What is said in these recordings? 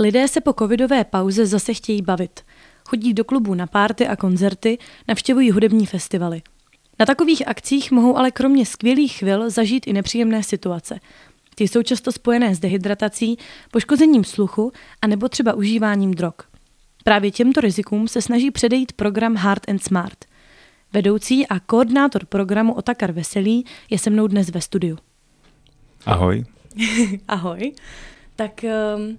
Lidé se po covidové pauze zase chtějí bavit. Chodí do klubu na párty a koncerty, navštěvují hudební festivaly. Na takových akcích mohou ale kromě skvělých chvil zažít i nepříjemné situace. Ty jsou často spojené s dehydratací, poškozením sluchu a nebo třeba užíváním drog. Právě těmto rizikům se snaží předejít program Hard and Smart. Vedoucí a koordinátor programu Otakar Veselý je se mnou dnes ve studiu. Ahoj. Ahoj. Tak um,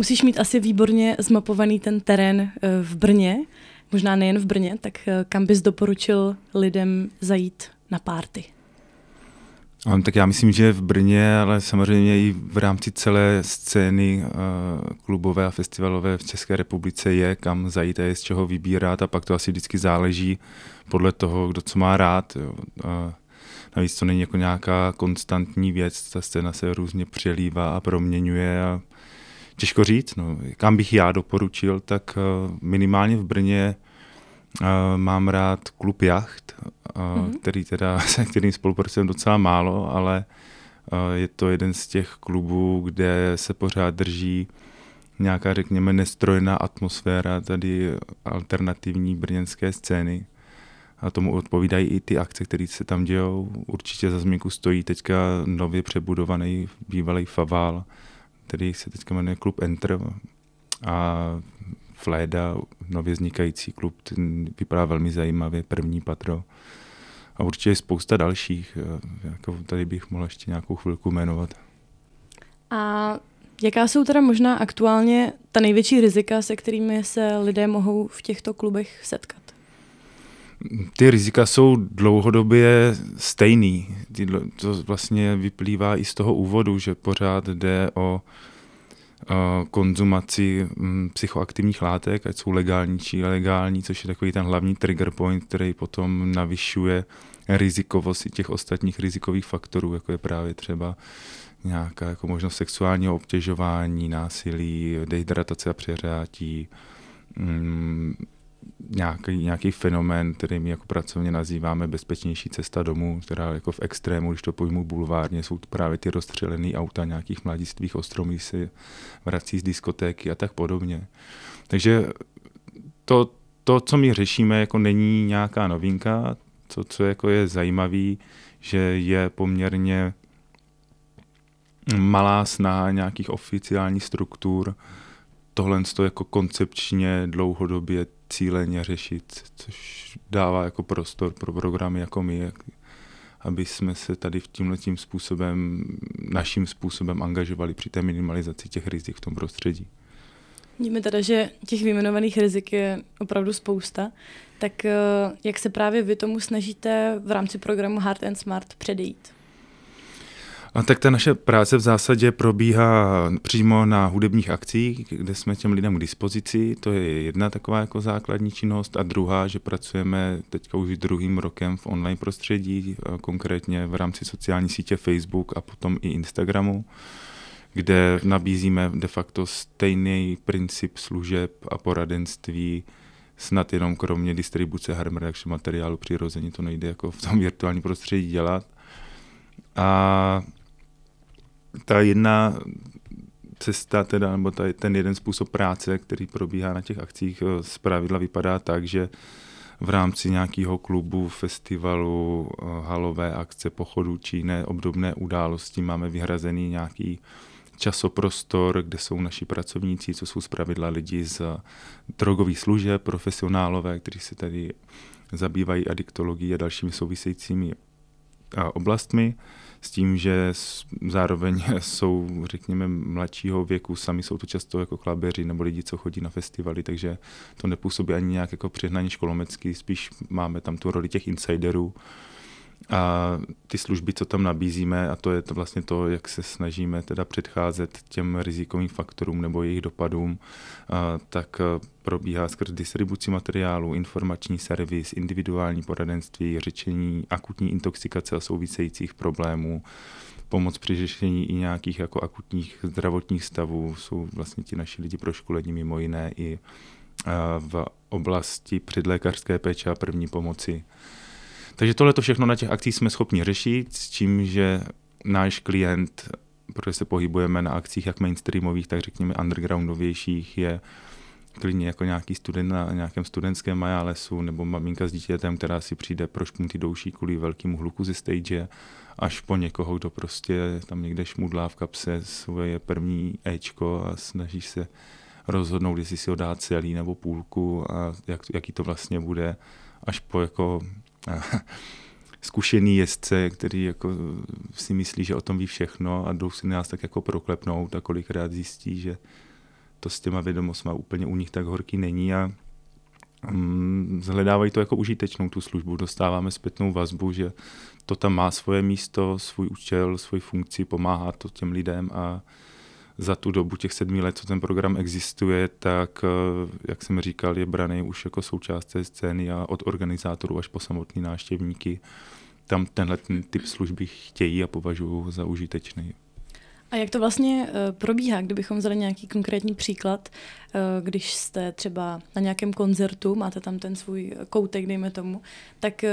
musíš mít asi výborně zmapovaný ten terén uh, v Brně, možná nejen v Brně, tak uh, kam bys doporučil lidem zajít na párty? Um, tak já myslím, že v Brně, ale samozřejmě i v rámci celé scény uh, klubové a festivalové v České republice je kam zajít a je z čeho vybírat a pak to asi vždycky záleží podle toho, kdo co má rád. Navíc to není jako nějaká konstantní věc, ta scéna se různě přelívá a proměňuje a těžko říct, no, kam bych já doporučil, tak uh, minimálně v Brně uh, mám rád klub Jacht, mm-hmm. který teda, se kterým spolupracujeme docela málo, ale je to jeden z těch klubů, kde se pořád drží nějaká, řekněme, nestrojná atmosféra tady alternativní brněnské scény. A tomu odpovídají i ty akce, které se tam dějou. Určitě za zmínku stojí teďka nově přebudovaný bývalý Faval, který se teďka jmenuje Klub Enter. A Fleda, nově vznikající klub, ten vypadá velmi zajímavě, první patro. A určitě je spousta dalších, eh, jako tady bych mohl ještě nějakou chvilku jmenovat. A jaká jsou teda možná aktuálně ta největší rizika, se kterými se lidé mohou v těchto klubech setkat? Ty rizika jsou dlouhodobě stejný. To vlastně vyplývá i z toho úvodu, že pořád jde o konzumaci mm, psychoaktivních látek, ať jsou legální či ilegální, což je takový ten hlavní trigger point, který potom navyšuje rizikovost těch ostatních rizikových faktorů, jako je právě třeba nějaká jako možnost sexuálního obtěžování, násilí, dehydratace a přeřátí, mm, nějaký, nějaký fenomén, který my jako pracovně nazýváme bezpečnější cesta domů, která jako v extrému, když to pojmu bulvárně, jsou to právě ty rozstřelené auta nějakých mladistvých ostromí se vrací z diskotéky a tak podobně. Takže to, to, co my řešíme, jako není nějaká novinka, to, co jako je zajímavé, že je poměrně malá snaha nějakých oficiálních struktur tohle jako koncepčně dlouhodobě cíleně řešit, což dává jako prostor pro programy jako my, aby jsme se tady v tímhle tím způsobem, naším způsobem angažovali při té minimalizaci těch rizik v tom prostředí. Vidíme teda, že těch vyjmenovaných rizik je opravdu spousta. Tak eh, jak se právě vy tomu snažíte v rámci programu Hard and Smart předejít? A tak ta naše práce v zásadě probíhá přímo na hudebních akcích, kde jsme těm lidem k dispozici. To je jedna taková jako základní činnost. A druhá, že pracujeme teďka už druhým rokem v online prostředí, konkrétně v rámci sociální sítě Facebook a potom i Instagramu, kde nabízíme de facto stejný princip služeb a poradenství, snad jenom kromě distribuce harm reaction materiálu přirozeně to nejde jako v tom virtuálním prostředí dělat. A ta jedna cesta, teda, nebo ta, ten jeden způsob práce, který probíhá na těch akcích, eh, z pravidla vypadá tak, že v rámci nějakého klubu, festivalu, eh, halové akce, pochodu či jiné obdobné události máme vyhrazený nějaký časoprostor, kde jsou naši pracovníci, co jsou zpravidla lidi z drogových služeb, profesionálové, kteří se tady zabývají adiktologií a dalšími souvisejícími eh, oblastmi s tím, že zároveň jsou, řekněme, mladšího věku, sami jsou to často jako klabeři nebo lidi, co chodí na festivaly, takže to nepůsobí ani nějak jako přehnaně školomecky, spíš máme tam tu roli těch insiderů, a ty služby, co tam nabízíme, a to je to vlastně to, jak se snažíme teda předcházet těm rizikovým faktorům nebo jejich dopadům, tak probíhá skrz distribuci materiálu, informační servis, individuální poradenství, řečení akutní intoxikace a souvisejících problémů, pomoc při řešení i nějakých jako akutních zdravotních stavů. Jsou vlastně ti naši lidi proškolení mimo jiné i v oblasti předlékařské péče a první pomoci. Takže tohle to všechno na těch akcích jsme schopni řešit s tím, že náš klient protože se pohybujeme na akcích jak mainstreamových, tak řekněme undergroundovějších, je klidně jako nějaký student na nějakém studentském majálesu nebo maminka s dítětem, která si přijde pro špunty douší kvůli velkému hluku ze stage, až po někoho, kdo prostě tam někde šmudlá v kapse svoje první Ečko a snaží se rozhodnout, jestli si ho dá celý nebo půlku a jak, jaký to vlastně bude, až po jako zkušený jezdce, který jako si myslí, že o tom ví všechno a jdou si nás tak jako proklepnout a kolikrát zjistí, že to s těma vědomostma úplně u nich tak horký není a um, zhledávají to jako užitečnou tu službu. Dostáváme zpětnou vazbu, že to tam má svoje místo, svůj účel, svoji funkci, pomáhá to těm lidem a za tu dobu těch sedmi let, co ten program existuje, tak, eh, jak jsem říkal, je braný už jako součást té scény a od organizátorů až po samotný návštěvníky. Tam tenhle ten typ služby chtějí a považují za užitečný. A jak to vlastně uh, probíhá, kdybychom vzali nějaký konkrétní příklad, uh, když jste třeba na nějakém koncertu, máte tam ten svůj koutek, dejme tomu, tak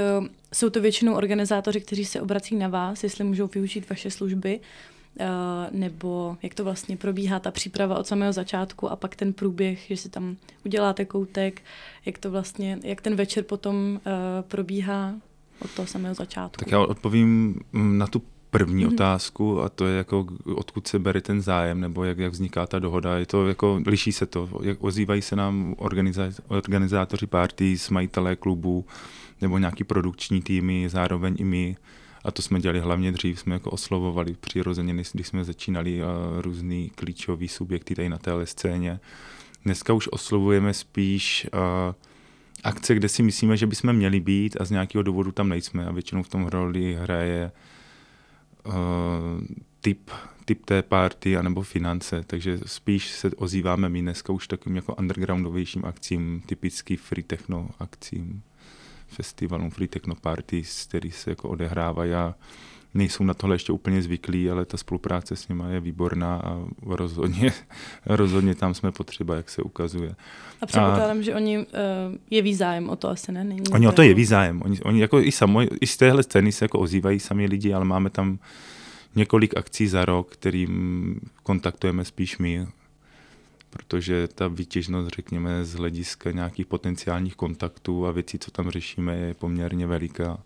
jsou to většinou organizátoři, kteří se obrací na vás, jestli můžou využít vaše služby, nebo jak to vlastně probíhá ta příprava od samého začátku a pak ten průběh, že si tam uděláte koutek, jak to vlastně, jak ten večer potom probíhá od toho samého začátku. Tak já odpovím mm, na tu první mm-hmm. otázku a to je jako odkud se bere ten zájem nebo jak, jak vzniká ta dohoda. Je to jako, liší se to, jak ozývají se nám organizá, organizátoři party, majitelé klubů nebo nějaký produkční týmy, zároveň i my. A to jsme dělali hlavně dřív, jsme jako oslovovali přirozeně, když jsme začínali různý klíčový subjekty tady na téhle scéně. Dneska už oslovujeme spíš uh, akce, kde si myslíme, že bychom měli být a z nějakého důvodu tam nejsme. A většinou v tom roli hraje uh, typ, typ té party anebo finance, takže spíš se ozýváme my dneska už takovým jako undergroundovějším akcím, typicky free techno akcím, festivalům free techno parties, který se jako odehrávají a nejsou na tohle ještě úplně zvyklí, ale ta spolupráce s nimi je výborná a rozhodně, rozhodně tam jsme potřeba, jak se ukazuje. A předpokládám, a, že oni uh, jeví zájem o to asi, ne? Není oni o to jeví zájem. Oni, oni jako i, samo, i z téhle scény se jako ozývají sami lidi, ale máme tam několik akcí za rok, kterým kontaktujeme spíš my, protože ta výtěžnost, řekněme, z hlediska nějakých potenciálních kontaktů a věcí, co tam řešíme, je poměrně veliká.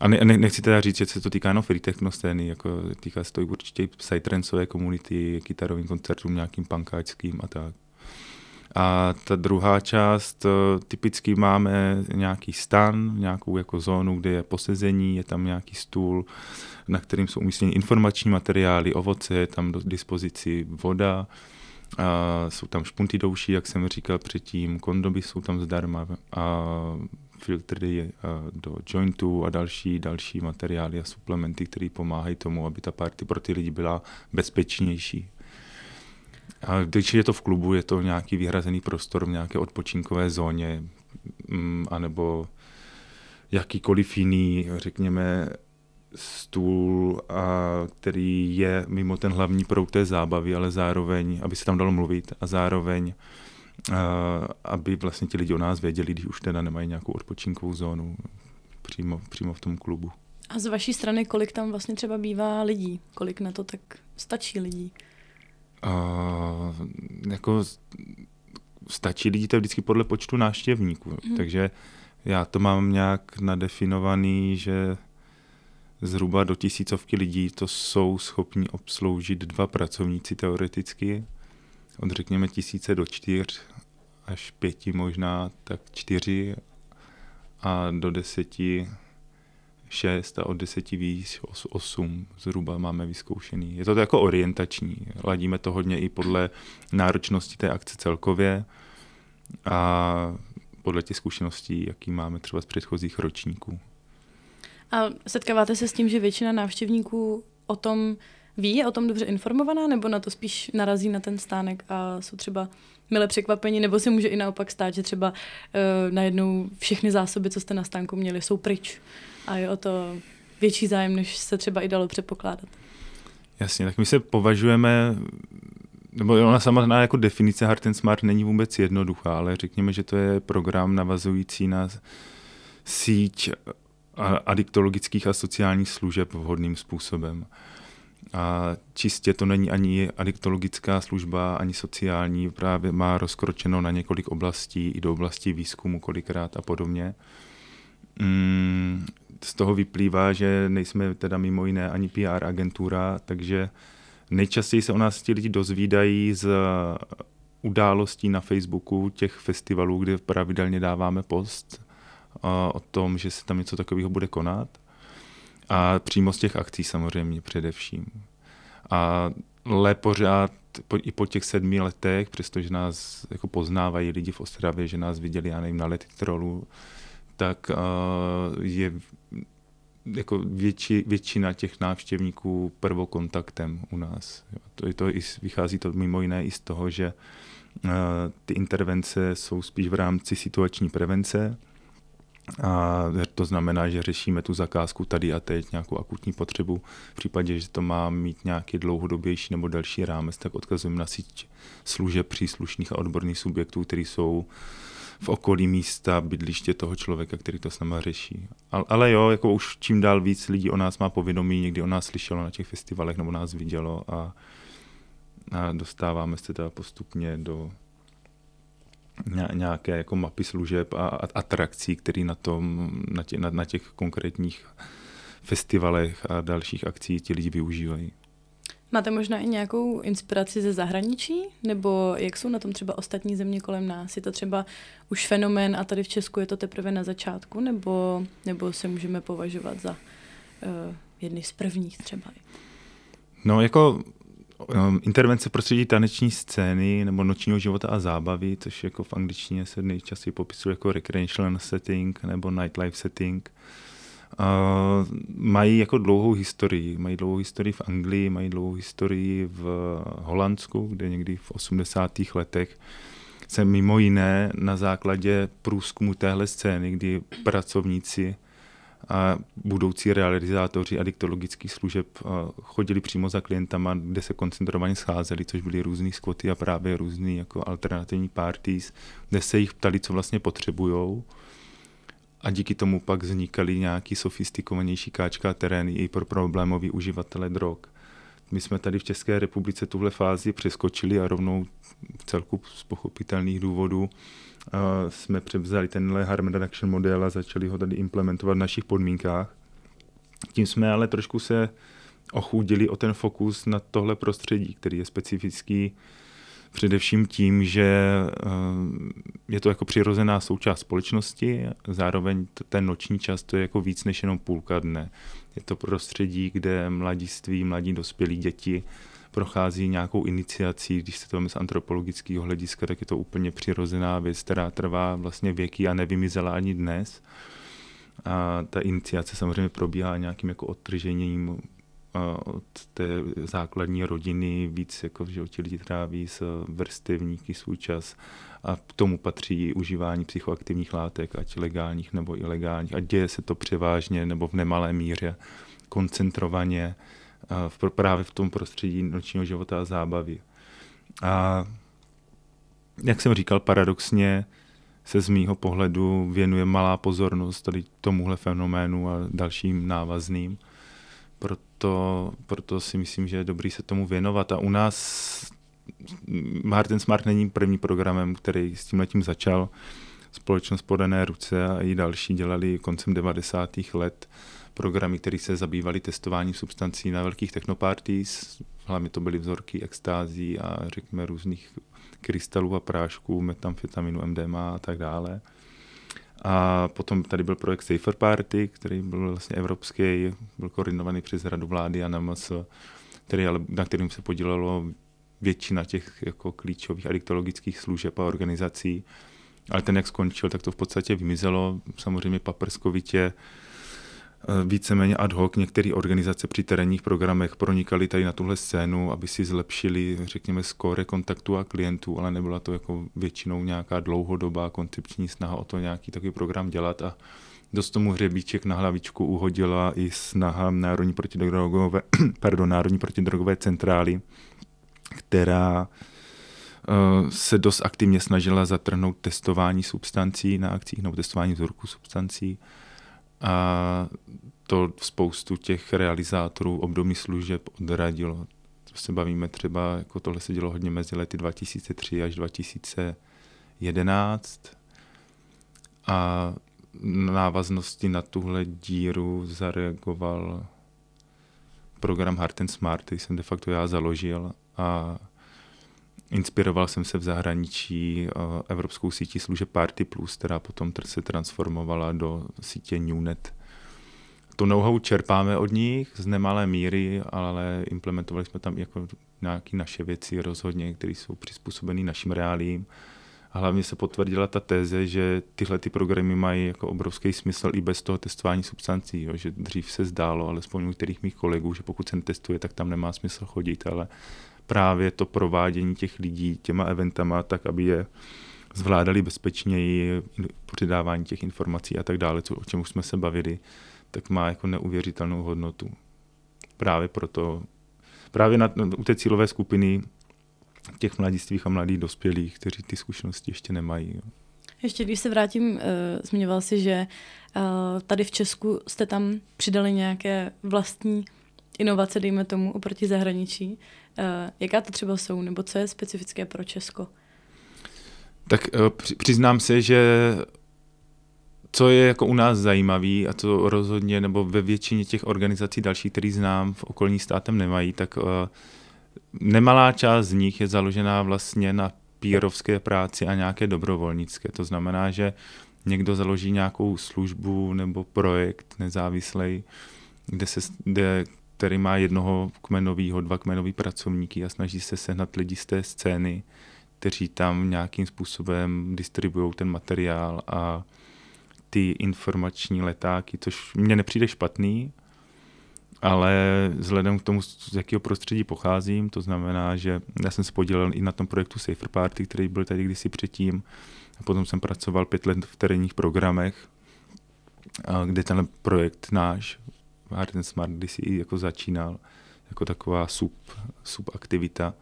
A ne, ne, nechci teda říct, že se to týká jenom free scény, jako týká se to i určitě psytrancové komunity, kytarovým koncertům, nějakým punkáčským a tak. A ta druhá část, eh, typicky máme nějaký stan, nějakou jako zónu, kde je posezení, je tam nějaký stůl, na kterým jsou umístěny informační materiály, ovoce, je tam do dispozici voda, a jsou tam špunty douší, jak jsem říkal předtím, kondoby jsou tam zdarma a filtry do jointů a další, další materiály a suplementy, které pomáhají tomu, aby ta party pro ty lidi byla bezpečnější. A když je to v klubu, je to nějaký vyhrazený prostor v nějaké odpočinkové zóně, mm, anebo jakýkoliv jiný, řekněme, stůl, a který je mimo ten hlavní proud té zábavy, ale zároveň, aby se tam dalo mluvit a zároveň aby vlastně ti lidi o nás věděli, když už teda nemají nějakou odpočinkovou zónu přímo, přímo v tom klubu. A z vaší strany, kolik tam vlastně třeba bývá lidí? Kolik na to tak stačí lidí? Uh, jako stačí lidí to vždycky podle počtu návštěvníků, hmm. takže já to mám nějak nadefinovaný, že zhruba do tisícovky lidí to jsou schopni obsloužit dva pracovníci teoreticky od řekněme tisíce do čtyř až pěti možná, tak čtyři a do deseti šest a od deseti víc osm zhruba máme vyzkoušený. Je to jako orientační. Ladíme to hodně i podle náročnosti té akce celkově a podle těch zkušeností, jaký máme třeba z předchozích ročníků. A setkáváte se s tím, že většina návštěvníků o tom ví, je o tom dobře informovaná, nebo na to spíš narazí na ten stánek a jsou třeba mile překvapení, nebo se může i naopak stát, že třeba uh, najednou všechny zásoby, co jste na stánku měli, jsou pryč a je o to větší zájem, než se třeba i dalo předpokládat. Jasně, tak my se považujeme, nebo ona samotná jako definice Hard and Smart není vůbec jednoduchá, ale řekněme, že to je program navazující na síť adiktologických a sociálních služeb vhodným způsobem. A čistě to není ani adiktologická služba, ani sociální, právě má rozkročeno na několik oblastí, i do oblasti výzkumu kolikrát a podobně. Mm, z toho vyplývá, že nejsme teda mimo jiné ani PR agentura, takže nejčastěji se o nás ti lidi dozvídají z událostí na Facebooku těch festivalů, kde pravidelně dáváme post o tom, že se tam něco takového bude konat. A přímo z těch akcí samozřejmě především. A le pořád po, i po těch sedmi letech, přestože nás jako poznávají lidi v Ostravě, že nás viděli, já nevím, na Letitrolu, tak uh, je jako větši, většina těch návštěvníků prvokontaktem u nás. To, to i, vychází to mimo jiné i z toho, že uh, ty intervence jsou spíš v rámci situační prevence, a to znamená, že řešíme tu zakázku tady a teď, nějakou akutní potřebu. V případě, že to má mít nějaký dlouhodobější nebo delší rámec, tak odkazujeme na síť služeb příslušných a odborných subjektů, které jsou v okolí místa, bydliště toho člověka, který to s náma řeší. Ale, ale jo, jako už čím dál víc lidí o nás má povědomí, někdy o nás slyšelo na těch festivalech nebo nás vidělo a, a dostáváme se teda postupně do nějaké jako mapy služeb a atrakcí, které na, tom, na, tě, na, na těch konkrétních festivalech a dalších akcí ti lidi využívají. Máte možná i nějakou inspiraci ze zahraničí? Nebo jak jsou na tom třeba ostatní země kolem nás? Je to třeba už fenomén a tady v Česku je to teprve na začátku? Nebo, nebo se můžeme považovat za uh, jedny z prvních třeba? No jako um, intervence prostředí taneční scény nebo nočního života a zábavy, což jako v angličtině se nejčastěji popisuje jako recreational setting nebo nightlife setting. Uh, mají jako dlouhou historii. Mají dlouhou historii v Anglii, mají dlouhou historii v Holandsku, kde někdy v 80. letech se mimo jiné na základě průzkumu téhle scény, kdy pracovníci a budoucí realizátoři adiktologických služeb chodili přímo za klientama, kde se koncentrovaně scházeli, což byly různý skvoty a právě různý jako alternativní parties, kde se jich ptali, co vlastně potřebujou a díky tomu pak vznikaly nějaký sofistikovanější káčka terény i pro problémový uživatele drog. My jsme tady v České republice tuhle fázi přeskočili a rovnou v celku z pochopitelných důvodů jsme převzali tenhle harm reduction model a začali ho tady implementovat v našich podmínkách. Tím jsme ale trošku se ochudili o ten fokus na tohle prostředí, který je specifický Především tím, že eh, je to jako přirozená součást společnosti, zároveň ten noční čas to je jako víc než jenom půlka dne. Je to prostředí, kde mladiství, mladí dospělí děti prochází nějakou iniciací, když se to z antropologického hlediska, tak je to úplně přirozená věc, která trvá vlastně věky a nevymizela ani dnes. A ta iniciace samozřejmě probíhá nějakým jako odtržením od té základní rodiny víc jako v životě lidi tráví s vrstevníky svůj čas a k tomu patří užívání psychoaktivních látek, ať legálních nebo ilegálních. A děje se to převážně nebo v nemalé míře koncentrovaně v, právě v tom prostředí nočního života a zábavy. A jak jsem říkal, paradoxně se z mýho pohledu věnuje malá pozornost tady tomuhle fenoménu a dalším návazným proto, proto si myslím, že je dobrý se tomu věnovat. A u nás Martin Smart není první programem, který s tím letím začal. Společnost Podané ruce a i další dělali koncem 90. let programy, které se zabývaly testováním substancí na velkých technoparties. Hlavně to byly vzorky extází a řekněme různých krystalů a prášků, metamfetaminu, MDMA a tak dále. A potom tady byl projekt Safer Party, který byl vlastně evropský, byl koordinovaný přes Radu vlády a NMS, který, ale, na kterým se podílelo většina těch jako klíčových adiktologických služeb a organizací. Ale ten, jak skončil, tak to v podstatě vymizelo. Samozřejmě paprskovitě víceméně ad hoc některé organizace při terénních programech pronikaly tady na tuhle scénu, aby si zlepšili, řekněme, skóre kontaktu a klientů, ale nebyla to jako většinou nějaká dlouhodobá koncepční snaha o to nějaký takový program dělat a dost tomu hřebíček na hlavičku uhodila i snaha Národní protidrogové, pardon, Národní protidrogové centrály, která eh, se dost aktivně snažila zatrhnout testování substancí na akcích nebo testování vzorku substancí a to spoustu těch realizátorů období služeb odradilo. To se bavíme třeba, jako tohle se dělo hodně mezi lety 2003 až 2011 a návaznosti na tuhle díru zareagoval program Heart and Smart, který jsem de facto já založil a inspiroval jsem se v zahraničí uh, evropskou sítí služeb Party Plus, která potom se transformovala do sítě Newnet. To know-how čerpáme od nich z nemalé míry, ale implementovali jsme tam jako nějaké naše věci rozhodně, které jsou přizpůsobeny našim reálím. A hlavně se potvrdila ta téze, že tyhle ty programy mají jako obrovský smysl i bez toho testování substancí. Jo? Že dřív se zdálo, alespoň u některých mých kolegů, že pokud se netestuje, tak tam nemá smysl chodit, ale právě to provádění těch lidí těma eventama, tak aby je zvládali bezpečněji, předávání těch informací a tak dále, co, o čem už jsme se bavili, tak má jako neuvěřitelnou hodnotu. Právě proto, právě na, u té cílové skupiny těch mladistvých a mladých dospělých, kteří ty zkušenosti ještě nemají. Jo. Ještě když se vrátím, uh, zmiňoval si, že uh, tady v Česku jste tam přidali nějaké vlastní inovace, dejme tomu, oproti zahraničí. Uh, jaká to třeba jsou, nebo co je specifické pro Česko? Tak uh, přiznám se, že co je jako u nás zajímavý a co rozhodně, nebo ve většině těch organizací dalších, který znám v okolních státem nemají, tak uh, nemalá část z nich je založená vlastně na pírovské práci a nějaké dobrovolnické. To znamená, že někdo založí nějakou službu nebo projekt nezávislej, kde se, kde, který má jednoho kmenového, dva kmenový pracovníky a snaží se sehnat lidi z té scény, kteří tam nějakým způsobem distribuují ten materiál a ty informační letáky, což mně nepřijde špatný, ale vzhledem k tomu, z jakého prostředí pocházím, to znamená, že já jsem se podělil i na tom projektu Safer Party, který byl tady kdysi předtím, a potom jsem pracoval pět let v terénních programech, kde ten projekt náš, And Smart, kdysi jako začínal, jako taková sub, subaktivita,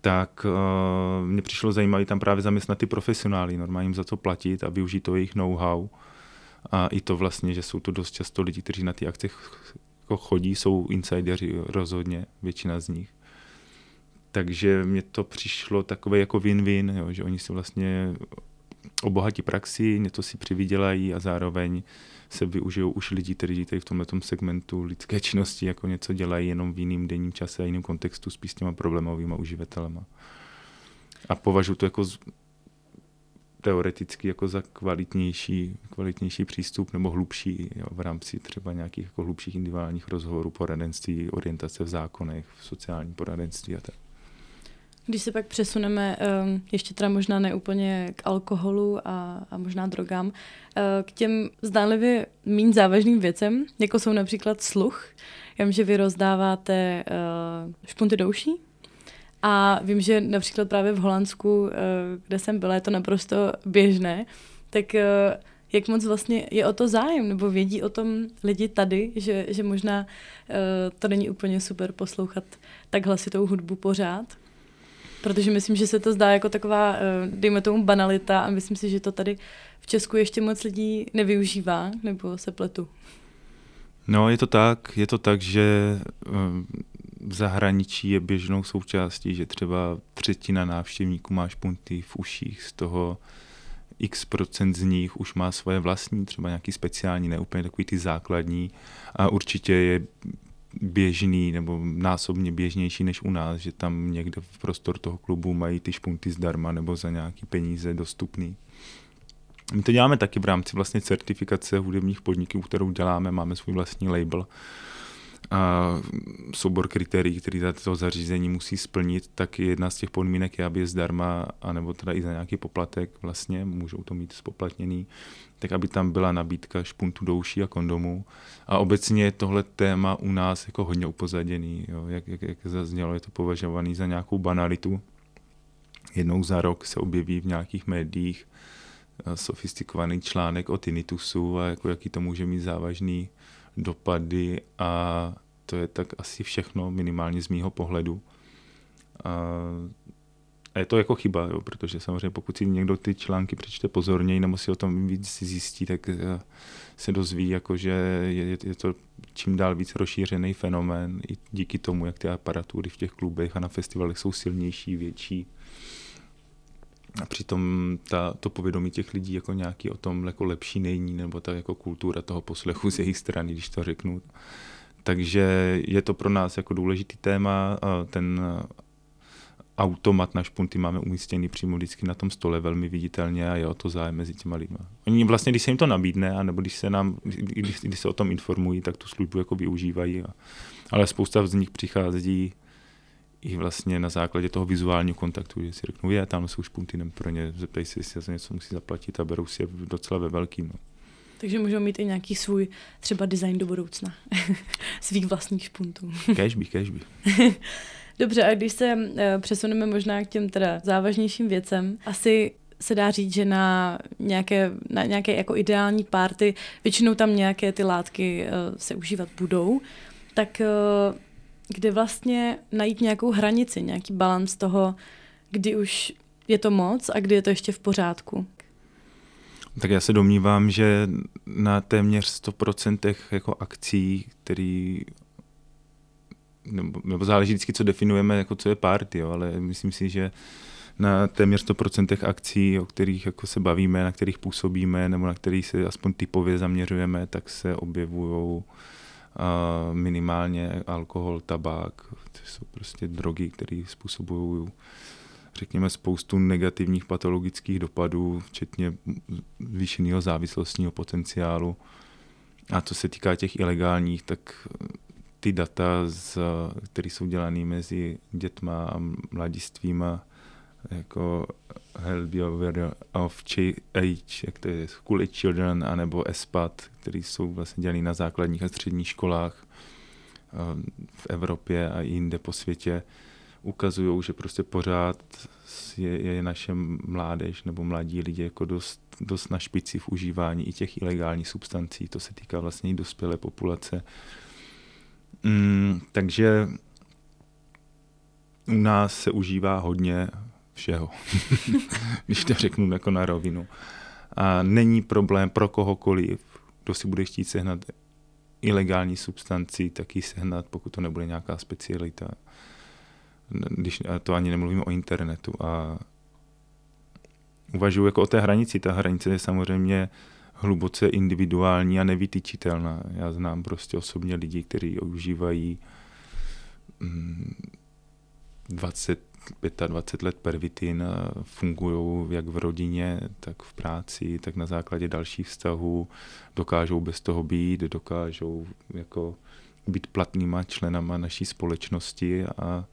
tak uh, mně přišlo zajímavé tam právě zaměstnat ty profesionály, normálně jim za to platit a využít to jejich know-how. A i to vlastně, že jsou to dost často lidi, kteří na ty akce jako chodí, jsou insideři rozhodně, většina z nich. Takže mně to přišlo takové jako win-win, jo, že oni si vlastně obohatí praxi, něco si přivydělají a zároveň se využijou už lidi, kteří tady v tomto segmentu lidské činnosti jako něco dělají jenom v jiném denním čase a jiném kontextu spíš s těma problémovými uživatelema. A považuji to jako teoreticky jako za kvalitnější, kvalitnější přístup nebo hlubší jo, v rámci třeba nějakých jako hlubších individuálních rozhovorů, poradenství, orientace v zákonech, v sociální poradenství a tak. Když se pak přesuneme um, ještě teda možná neúplně k alkoholu a, a možná drogám, uh, k těm zdánlivě méně závažným věcem, jako jsou například sluch. Já vím, že vy rozdáváte uh, špunty douší, a vím, že například právě v Holandsku, eh, kde jsem byla, je to naprosto běžné, tak jak moc vlastně je o to zájem, nebo vědí o tom lidi tady, že, že možná to není úplně super poslouchat tak hlasitou hudbu pořád? Protože myslím, že se to zdá jako taková, dejme tomu, banalita a myslím si, že to tady v Česku ještě moc lidí nevyužívá, nebo se pletu. No, je to tak, je to tak, že v zahraničí je běžnou součástí, že třeba třetina návštěvníků má špunty v uších, z toho x procent z nich už má svoje vlastní, třeba nějaký speciální, ne úplně takový ty základní a určitě je běžný nebo násobně běžnější než u nás, že tam někde v prostor toho klubu mají ty špunty zdarma nebo za nějaký peníze dostupný. My to děláme taky v rámci vlastně certifikace hudebních podniků, kterou děláme, máme svůj vlastní label, a soubor kritérií, který to zařízení musí splnit, tak jedna z těch podmínek je, aby je zdarma, anebo teda i za nějaký poplatek vlastně, můžou to mít spoplatněný, tak aby tam byla nabídka špuntu douší a kondomů. A obecně je tohle téma u nás jako hodně upozaděný, jo. Jak, jak, jak zaznělo, je to považovaný za nějakou banalitu. Jednou za rok se objeví v nějakých médiích eh, sofistikovaný článek o tinnitusu a jako jaký to může mít závažný dopady a to je tak asi všechno, minimálně z mýho pohledu. A, je to jako chyba, jo, protože samozřejmě pokud si někdo ty články přečte pozorněji nebo si o tom víc zjistí, tak eh, se dozví, jako, že je, je to čím dál víc rozšířený fenomén i díky tomu, jak ty aparatury v těch klubech a na festivalech jsou silnější, větší. A přitom ta, to povědomí těch lidí jako nějaký o tom jako lepší není, nebo ta jako kultura toho poslechu z jejich strany, když to řeknu. Takže je to pro nás jako důležitý téma. Ten automat na špunty máme umístěný přímo vždycky na tom stole velmi viditelně a je o to zájem mezi těma lidmi. Oni vlastně, když se jim to nabídne, nebo když se, nám, když, když se o tom informují, tak tu službu jako využívají. A, ale spousta z nich přichází i vlastně na základě toho vizuálního kontaktu, že si řeknou, je, tam jsou špunty, nebo pro ně, zeptej si, jestli se něco musí zaplatit a berou si je docela ve velkým. No. Takže můžou mít i nějaký svůj třeba design do budoucna. Svých vlastních špuntů. Kežby, kežby. Dobře, a když se uh, přesuneme možná k těm teda závažnějším věcem, asi se dá říct, že na nějaké, na nějaké jako ideální párty většinou tam nějaké ty látky uh, se užívat budou, tak uh, kde vlastně najít nějakou hranici, nějaký balans toho, kdy už je to moc a kdy je to ještě v pořádku? Tak já se domnívám, že na téměř 100% jako akcí, který nebo, nebo záleží vždycky, co definujeme, jako co je party, jo, ale myslím si, že na téměř 100% akcí, o kterých jako se bavíme, na kterých působíme, nebo na kterých se aspoň typově zaměřujeme, tak se objevují minimálně alkohol, tabák, to jsou prostě drogy, které způsobují řekněme, spoustu negativních patologických dopadů, včetně zvýšeného závislostního potenciálu. A co se týká těch ilegálních, tak ty data, které jsou dělané mezi dětma a mladistvýma, jako Health Behavior of Age, jak to je, School Age Children, anebo ESPAD, které jsou vlastně dělané na základních a středních školách eh, v Evropě a jinde po světě, ukazují, že prostě pořád je, je naše mládež nebo mladí lidi jako dost, dost na špici v užívání i těch ilegálních substancí. To se týká vlastně i dospělé populace. Mm, takže u nás se užívá hodně všeho, když to řeknu jako na rovinu. A není problém pro kohokoliv, kdo si bude chtít sehnat ilegální substanci, tak ji sehnat, pokud to nebude nějaká specialita. Když to ani nemluvím o internetu. A uvažuji jako o té hranici. Ta hranice je samozřejmě hluboce individuální a nevytyčitelná. Já znám prostě osobně lidi, kteří užívají 20, mm, 25 let pervitin a fungují jak v rodině, tak v práci, tak na základě dalších vztahů, dokážou bez toho být, dokážou jako být platnýma členama naší společnosti a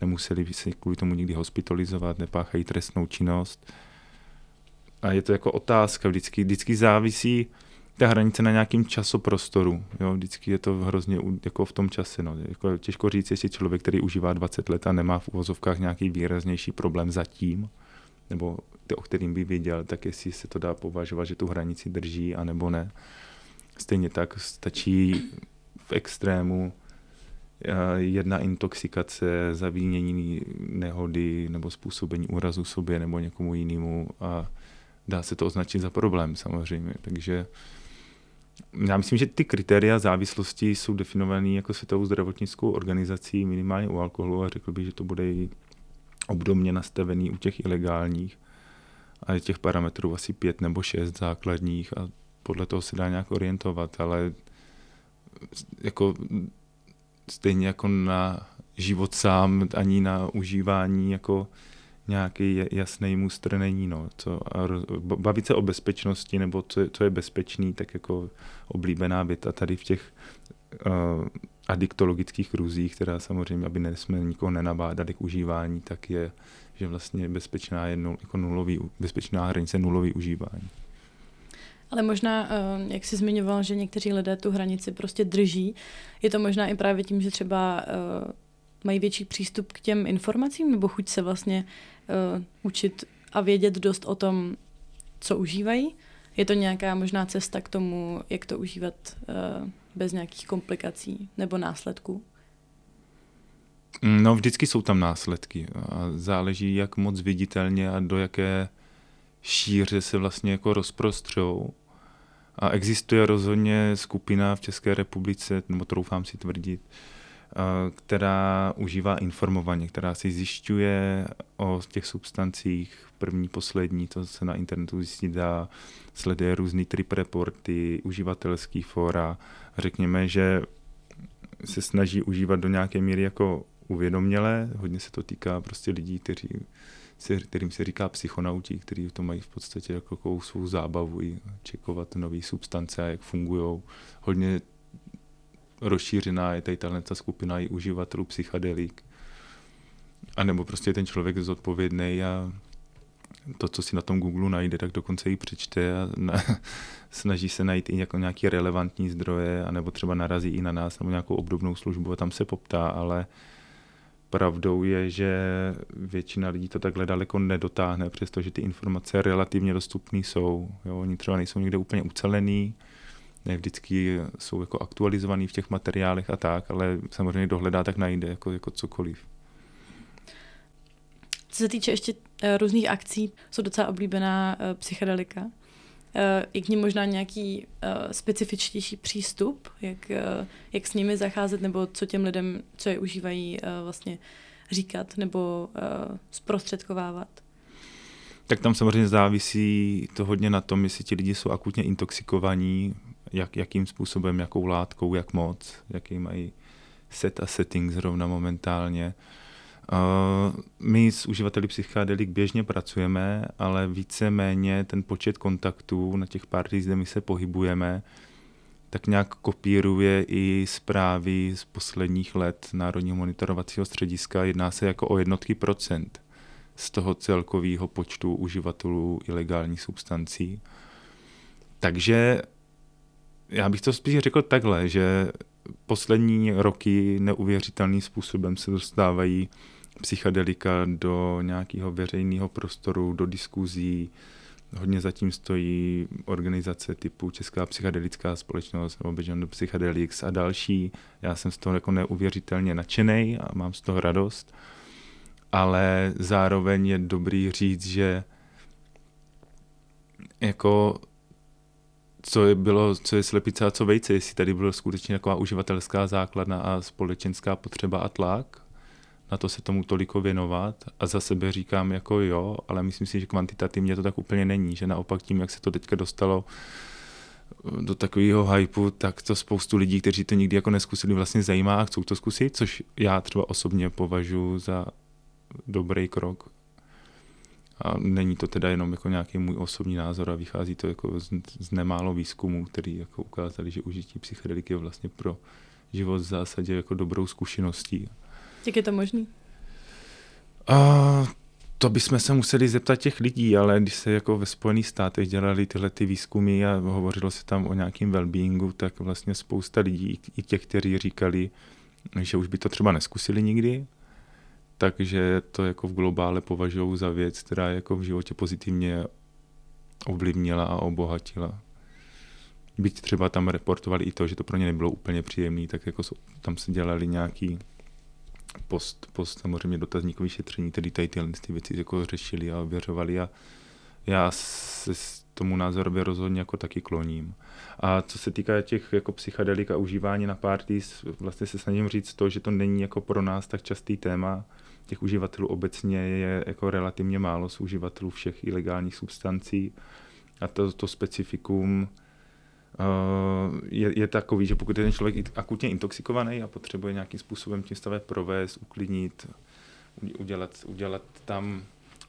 nemuseli by se kvůli tomu nikdy hospitalizovat, nepáchají trestnou činnost. A je to jako otázka, vždycky, vždycky závisí ta hranice na nějakým časoprostoru. Jo? Vždycky je to hrozně jako v tom čase. No. Jako těžko říct, jestli člověk, který užívá 20 let a nemá v uvozovkách nějaký výraznější problém zatím, nebo o kterým by věděl, tak jestli se to dá považovat, že tu hranici drží, anebo ne. Stejně tak stačí v extrému eh, jedna intoxikace, zavínění nehody nebo způsobení úrazu sobě nebo někomu jinému a dá se to označit za problém samozřejmě. Takže já myslím, že ty kritéria závislosti jsou definované jako Světovou zdravotnickou organizací minimálně u alkoholu a řekl bych, že to bude i obdobně nastavený u těch ilegálních. A je těch parametrů asi pět nebo šest základních a podle toho se dá nějak orientovat, ale jako stejně jako na život sám, ani na užívání jako nějaký jasný mustr není. No. Co, bavit se o bezpečnosti nebo co, co je bezpečný, tak jako oblíbená věta tady v těch uh, adiktologických ruzích, která samozřejmě, aby jsme nikoho nenabádali k užívání, tak je, že vlastně bezpečná je nul, jako nulový, bezpečná hranice nulový užívání. Ale možná, eh, jak jsi zmiňoval, že někteří lidé tu hranici prostě drží, je to možná i právě tím, že třeba eh, mají větší přístup k těm informacím nebo chuť se vlastně uh, učit a vědět dost o tom, co užívají? Je to nějaká možná cesta k tomu, jak to užívat uh, bez nějakých komplikací nebo následků? No, vždycky jsou tam následky a záleží, jak moc viditelně a do jaké šíře se vlastně jako rozprostřou. A existuje rozhodně skupina v České republice, nebo troufám si tvrdit, která užívá informovaně, která si zjišťuje o těch substancích první, poslední, to se na internetu zjistit dá, sleduje různý trip reporty, uživatelský fora. Řekněme, že se snaží užívat do nějaké míry jako uvědomělé. Hodně se to týká prostě lidí, kteří se, kterým se říká psychonauti, kteří to mají v podstatě jako svou zábavu i čekovat nové substance a jak fungují. Hodně rozšířená je tady tato skupina i uživatelů psychedelik. A nebo prostě ten člověk zodpovědný a to, co si na tom Google najde, tak dokonce i přečte a na, snaží se najít i jako nějaký relevantní zdroje, anebo třeba narazí i na nás nebo nějakou obdobnou službu a tam se poptá, ale pravdou je, že většina lidí to takhle daleko nedotáhne, přestože ty informace relativně dostupné jsou. Jo, oni třeba nejsou někde úplně ucelený, ne vždycky jsou jako aktualizovaný v těch materiálech a tak, ale samozřejmě dohledá, tak najde jako, jako cokoliv. Co se týče ještě uh, různých akcí, jsou docela oblíbená uh, psychedelika. Uh, je k ním možná nějaký specifičtější přístup, jak, jak s nimi zacházet, nebo co těm lidem, co je užívají, vlastně říkat nebo zprostředkovávat? Tak tam samozřejmě závisí to hodně na tom, jestli ti lidi jsou akutně intoxikovaní, jak, jakým způsobem, jakou látkou, jak moc, jaký mají set a setting zrovna momentálně. Uh, my s uživateli psychedelik běžně pracujeme, ale více-méně ten počet kontaktů na těch parties, kde my se pohybujeme, tak nějak kopíruje i zprávy z posledních let Národního monitorovacího střediska. Jedná se jako o jednotky procent z toho celkového počtu uživatelů ilegálních substancí. Takže já bych to spíš řekl takhle, že poslední roky neuvěřitelným způsobem se dostávají psychedelika do nějakého veřejného prostoru, do diskuzí. Hodně zatím stojí organizace typu Česká psychedelická společnost nebo Beyond Psychedelics a další. Já jsem z toho jako neuvěřitelně nadšený a mám z toho radost. Ale zároveň je dobrý říct, že jako co je, bylo, co je slepice a co vejce, jestli tady byla skutečně taková uživatelská základna a společenská potřeba a tlak, na to se tomu toliko věnovat a za sebe říkám jako jo, ale myslím si, že kvantitativně to tak úplně není, že naopak tím, jak se to teďka dostalo do takového hypu, tak to spoustu lidí, kteří to nikdy jako neskusili, vlastně zajímá a chcou to zkusit, což já třeba osobně považuji za dobrý krok a není to teda jenom jako nějaký můj osobní názor a vychází to jako z, z nemálo výzkumů, který jako ukázali, že užití psychedeliky je vlastně pro život v zásadě jako dobrou zkušeností. Jak je to možný? A to bychom se museli zeptat těch lidí, ale když se jako ve Spojených státech dělali tyhle ty výzkumy a hovořilo se tam o nějakém wellbeingu, tak vlastně spousta lidí, i těch, kteří říkali, že už by to třeba neskusili nikdy, takže to jako v globále považují za věc, která jako v životě pozitivně ovlivnila a obohatila. Byť třeba tam reportovali i to, že to pro ně nebylo úplně příjemné, tak jako tam se dělali nějaký post, post samozřejmě dotazníkový šetření, tedy tady tyhle ty věci jako řešili a ověřovali a já se s tomu názorově rozhodně jako taky kloním. A co se týká těch jako psychedelik a užívání na parties, vlastně se snažím říct to, že to není jako pro nás tak častý téma, těch uživatelů obecně je jako relativně málo z uživatelů všech ilegálních substancí a to, to specifikum uh, je, je takový, že pokud je ten člověk akutně intoxikovaný a potřebuje nějakým způsobem tím stavem provést, uklidnit, udělat, udělat tam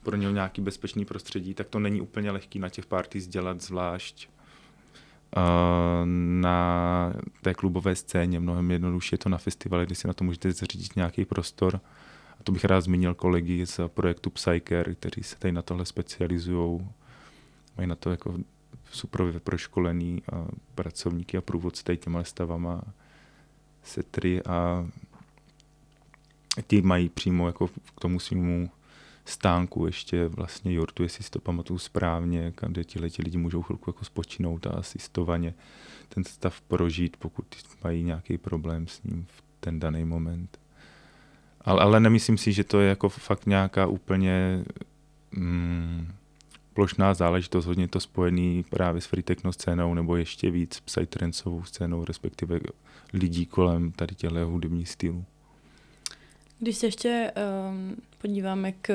pro něho nějaký bezpečný prostředí, tak to není úplně lehký na těch parties dělat zvlášť uh, na té klubové scéně. Mnohem jednodušší je to na festivale, kdy si na to můžete zřídit nějaký prostor a to bych rád zmínil kolegy z projektu Psyker, kteří se tady na tohle specializují. Mají na to jako super proškolený a pracovníky a průvodci tady těma stavama setry a ti mají přímo jako k tomu svýmu stánku ještě vlastně jortu, jestli si to pamatuju správně, kde ti lidi můžou chvilku jako spočinout a asistovaně ten stav prožít, pokud mají nějaký problém s ním v ten daný moment. Ale, ale nemyslím si, že to je jako fakt nějaká úplně mm, plošná záležitost, hodně to spojený právě s free techno scénou nebo ještě víc psytrancovou scénou, respektive lidí kolem tady těchto hudebních stylů. Když se ještě um, podíváme k,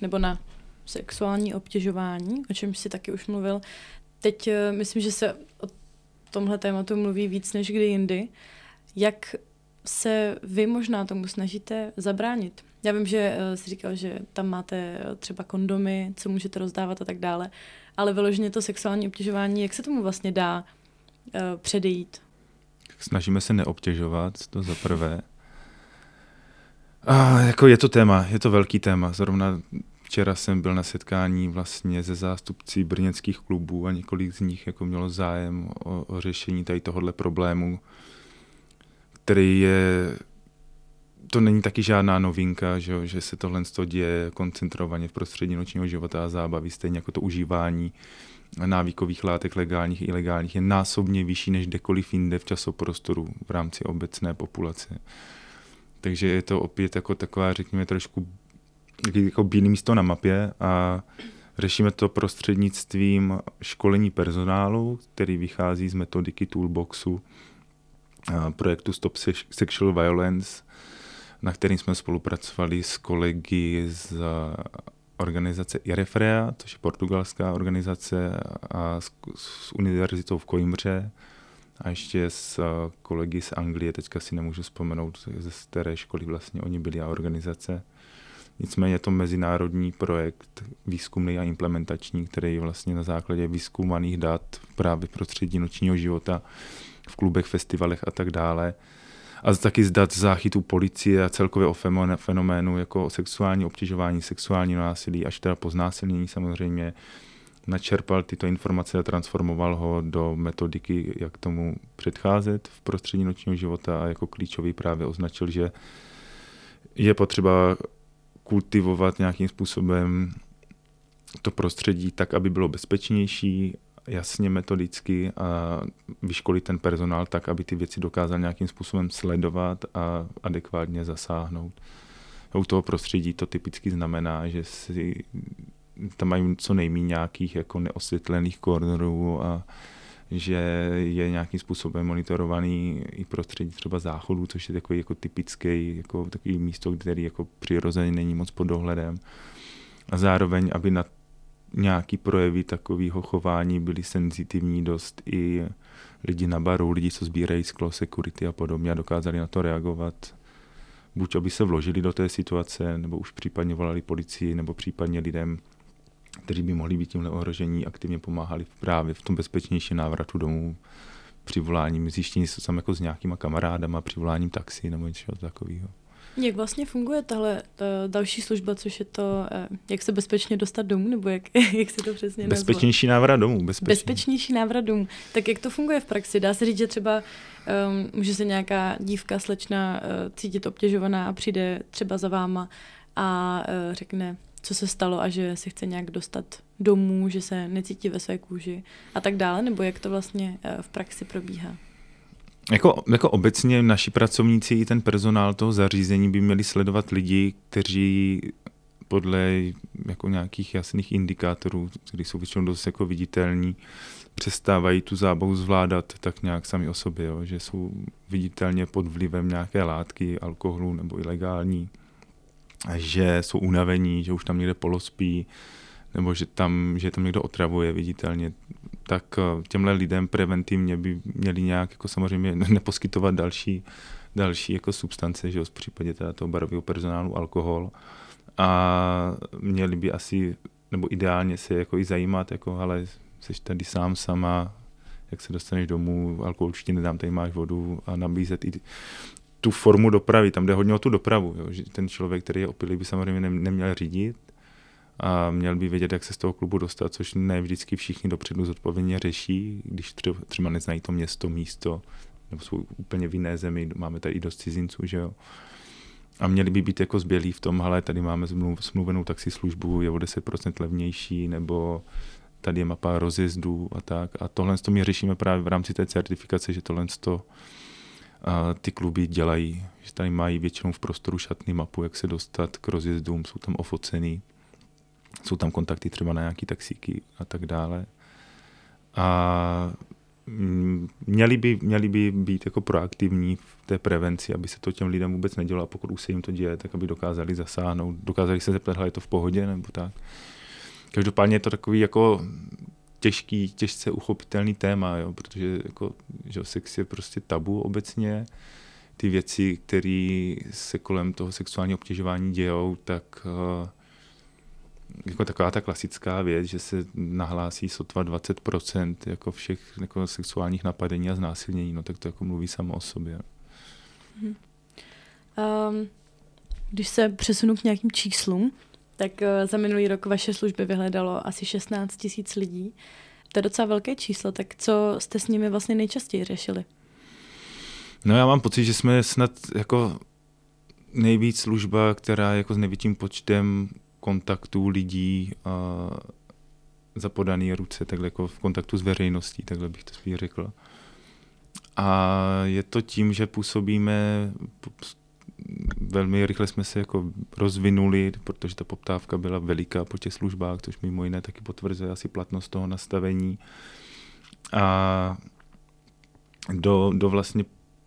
nebo na sexuální obtěžování, o čem jsi taky už mluvil, teď uh, myslím, že se o tomhle tématu mluví víc než kdy jindy. Jak se vy možná tomu snažíte zabránit? Já vím, že uh, jsi říkal, že tam máte eh, třeba kondomy, co můžete rozdávat a tak dále, ale vyloženě to sexuální obtěžování, jak se tomu vlastně dá uh, předejít? Snažíme se neobtěžovat, to za prvé. A jako je to téma, je to velký téma. Zrovna včera jsem byl na setkání vlastně ze zástupci brněnských klubů a několik z nich jako mělo zájem o, o řešení tady tohohle problému, který je to není taky žádná novinka, že, že se tohle děje koncentrovaně v prostředí nočního života a zábavy, stejně jako to užívání návykových látek legálních i ilegálních je násobně vyšší než kdekoliv jinde v časoprostoru v rámci obecné populace. Takže je to opět jako taková, řekněme, trošku jako bílé místo na mapě a řešíme to prostřednictvím školení personálu, který vychází z metodiky Toolboxu projektu Stop Sexual Violence, na kterým jsme spolupracovali s kolegy z organizace IREFREA, což je portugalská organizace, a s, s univerzitou v Coimbře a ještě s kolegy z Anglie, teďka si nemůžu vzpomenout, ze staré školy vlastně oni byli a organizace. Nicméně je to mezinárodní projekt výzkumný a implementační, který vlastně na základě výzkumaných dat právě prostředí nočního života v klubech, festivalech a tak dále. A taky zdat záchytu policie a celkově o fenoménu jako sexuální obtěžování, sexuální násilí, až teda poznásilnění samozřejmě, načerpal tyto informace a transformoval ho do metodiky, jak tomu předcházet v prostředí nočního života a jako klíčový právě označil, že je potřeba kultivovat nějakým způsobem to prostředí tak, aby bylo bezpečnější, jasně metodicky a vyškolit ten personál tak, aby ty věci dokázal nějakým způsobem sledovat a adekvátně zasáhnout. U toho prostředí to typicky znamená, že si tam mají co nejméně nějakých jako neosvětlených kornerů a že je nějakým způsobem monitorovaný i prostředí třeba záchodů, což je takový jako typický, jako takový místo, který jako přirozeně není moc pod dohledem. A zároveň, aby na nějaký projevy takového chování byly senzitivní dost i lidi na baru, lidi, co sbírají sklo, security a podobně a dokázali na to reagovat. Buď aby se vložili do té situace, nebo už případně volali policii, nebo případně lidem, kteří by mohli být tímhle ohrožení, aktivně pomáhali právě v tom bezpečnějším návratu domů, přivoláním, zjištění se tam jako s nějakýma kamarádama, přivoláním taxi nebo něco takového. Jak vlastně funguje tahle ta další služba, což je to, eh, jak se bezpečně dostat domů, nebo jak, jak se to přesně nazvat? Bezpečnější návrat domů. Bezpečný. Bezpečnější návrat domů. Tak jak to funguje v praxi? Dá se říct, že třeba um, může se nějaká dívka, slečna uh, cítit obtěžovaná a přijde třeba za váma a uh, řekne, co se stalo a že se chce nějak dostat domů, že se necítí ve své kůži a tak dále, nebo jak to vlastně uh, v praxi probíhá? Jako, jako obecně naši pracovníci i ten personál toho zařízení by měli sledovat lidi, kteří podle jako nějakých jasných indikátorů, které jsou většinou dost jako viditelní, přestávají tu zábavu zvládat tak nějak sami o sobě, jo? že jsou viditelně pod vlivem nějaké látky, alkoholu nebo ilegální, že jsou unavení, že už tam někde polospí, nebo že tam, že tam někdo otravuje viditelně, tak eh, těmhle lidem preventivně by měli nějak jako samozřejmě neposkytovat další, další jako substance, že v případě teda toho barového personálu alkohol. A měli by asi, nebo ideálně se jako i zajímat, jako ale jsi tady sám sama, jak se dostaneš domů, alkohol určitě nedám, tady máš vodu a nabízet i tu formu dopravy, tam jde hodně o tu dopravu, jo, že ten člověk, který je opilý, by samozřejmě neměl řídit, a měl by vědět, jak se z toho klubu dostat, což ne vždycky všichni dopředu zodpovědně řeší, když třeba neznají to město, místo, nebo jsou úplně v jiné zemi, máme tady i dost cizinců, že jo. A měli by být jako zbělí v tom, ale tady máme smluvenou taxislužbu, je o 10% levnější, nebo tady je mapa rozjezdů a tak. A tohle to my řešíme právě v rámci té certifikace, že tohle to ty kluby dělají, že tady mají většinou v prostoru šatný mapu, jak se dostat k rozjezdům, jsou tam ofocený, jsou tam kontakty třeba na nějaký taxíky a tak dále. A mm, měli by, měli by být jako proaktivní v té prevenci, aby se to těm lidem vůbec nedělo a pokud už se jim to děje, tak aby dokázali zasáhnout, dokázali se zeptat, je to v pohodě nebo tak. Každopádně je to takový jako těžký, těžce uchopitelný téma, jo, protože jako, že sex je prostě tabu obecně. Ty věci, které se kolem toho sexuálního obtěžování dějou, tak uh, jako taková ta klasická věc, že se nahlásí sotva 20% jako všech jako sexuálních napadení a znásilnění, no tak to jako mluví samo o sobě. Um, když se přesunu k nějakým číslům, tak uh, za minulý rok vaše služby vyhledalo asi 16 tisíc lidí. To je docela velké číslo, tak co jste s nimi vlastně nejčastěji řešili? No já mám pocit, že jsme snad jako nejvíc služba, která jako s největším počtem kontaktů lidí za podaný ruce, takhle jako v kontaktu s veřejností, takhle bych to spíš řekl. A je to tím, že působíme, velmi rychle jsme se jako rozvinuli, protože ta poptávka byla veliká po těch službách, což mimo jiné taky potvrzuje asi platnost toho nastavení. A do, do vlastně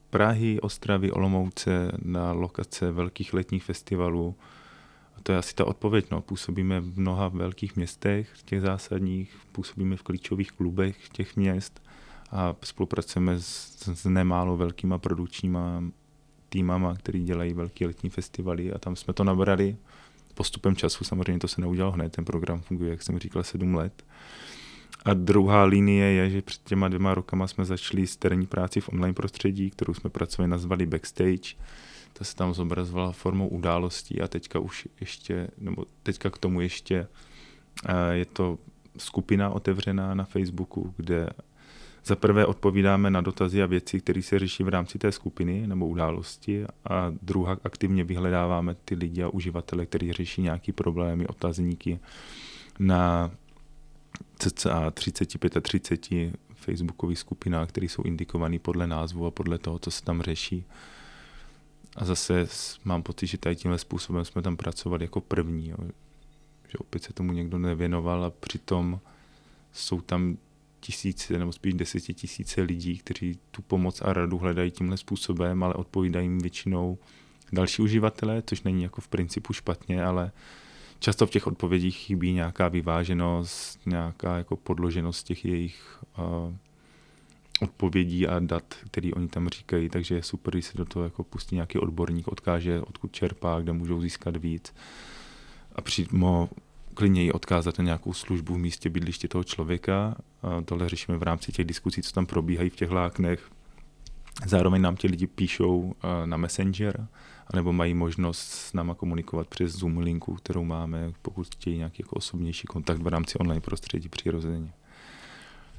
Prahy, Ostravy, Olomouce na lokace velkých letních festivalů to je asi ta odpověď. No. Působíme v mnoha velkých městech, těch zásadních, působíme v klíčových klubech těch měst a spolupracujeme s, s nemálo velkýma produkčníma týmama, který dělají velké letní festivaly a tam jsme to nabrali postupem času. Samozřejmě to se neudělalo hned, ten program funguje, jak jsem říkal, sedm let. A druhá linie je, že před těma dvěma rokama jsme začali s terénní práci v online prostředí, kterou jsme pracovali, nazvali Backstage, ta se tam zobrazovala formou událostí a teďka už ještě, nebo teďka k tomu ještě eh, je to skupina otevřená na Facebooku, kde za prvé odpovídáme na dotazy a věci, které se řeší v rámci té skupiny nebo události a druhá aktivně vyhledáváme ty lidi a uživatele, kteří řeší nějaké problémy, otazníky na cca 35 a 30 facebookových skupinách, které jsou indikované podle názvu a podle toho, co se tam řeší. A zase mám pocit, že tady tímhle způsobem jsme tam pracovali jako první. Jo. Že opět se tomu někdo nevěnoval a přitom jsou tam tisíce nebo spíš desetitisíce lidí, kteří tu pomoc a radu hledají tímhle způsobem, ale odpovídají jim většinou další uživatelé, což není jako v principu špatně, ale často v těch odpovědích chybí nějaká vyváženost, nějaká jako podloženost těch jejich uh, odpovědí a dat, který oni tam říkají, takže je super, když se do toho jako pustí nějaký odborník, odkáže, odkud čerpá, kde můžou získat víc a přímo klidně i odkázat na nějakou službu v místě bydliště toho člověka. A tohle řešíme v rámci těch diskusí, co tam probíhají v těch láknech. Zároveň nám ti lidi píšou na Messenger, anebo mají možnost s náma komunikovat přes Zoom linku, kterou máme, pokud chtějí nějaký jako osobnější kontakt v rámci online prostředí přirozeně.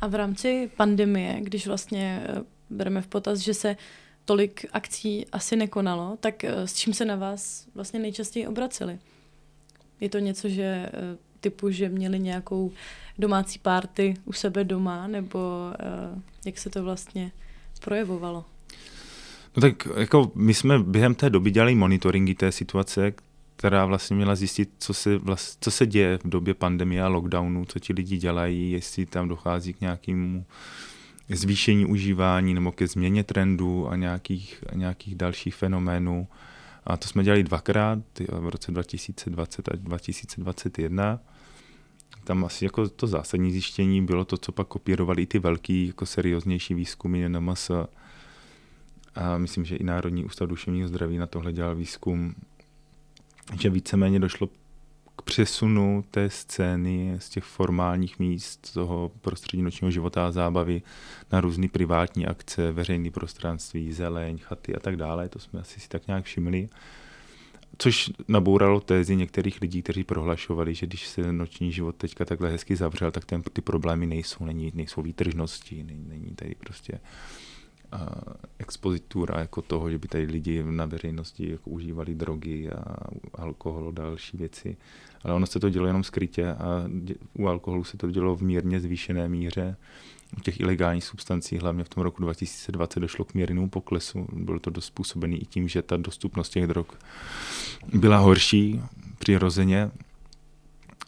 A v rámci pandemie, když vlastně eh, bereme v potaz, že se tolik akcí asi nekonalo, tak eh, s čím se na vás vlastně nejčastěji obraceli? Je to něco, že eh, typu, že měli nějakou domácí párty u sebe doma, nebo jak se to vlastně projevovalo? No tak jako my jsme během té doby dělali monitoringy té situace, která vlastně měla zjistit, co se, vlast, co se děje v době pandemie a lockdownu, co ti lidi dělají, jestli tam dochází k nějakému zvýšení užívání nebo ke změně trendu a nějakých, a nějakých dalších fenoménů. A to jsme dělali dvakrát, v roce 2020 a 2021. Tam asi jako to zásadní zjištění bylo to, co pak kopírovali i ty velký, jako serióznější výzkumy NMS. A myslím, že i Národní ústav duševního zdraví na tohle dělal výzkum že víceméně došlo k přesunu té scény z těch formálních míst, toho prostředí nočního života a zábavy na různé privátní akce, veřejné prostranství, zeleň, chaty a tak dále. To jsme asi si tak nějak všimli. Což nabouralo tézy některých lidí, kteří prohlašovali, že když se noční život teďka takhle hezky zavřel, tak ten, ty problémy nejsou, není, nejsou výtržnosti, není, není tady prostě expozitura jako toho, že by tady lidi na veřejnosti jako užívali drogy a alkohol a další věci. Ale ono se to dělo jenom skrytě a u alkoholu se to dělo v mírně zvýšené míře. U těch ilegálních substancí, hlavně v tom roku 2020, došlo k mírnému poklesu. Bylo to dost způsobené i tím, že ta dostupnost těch drog byla horší přirozeně,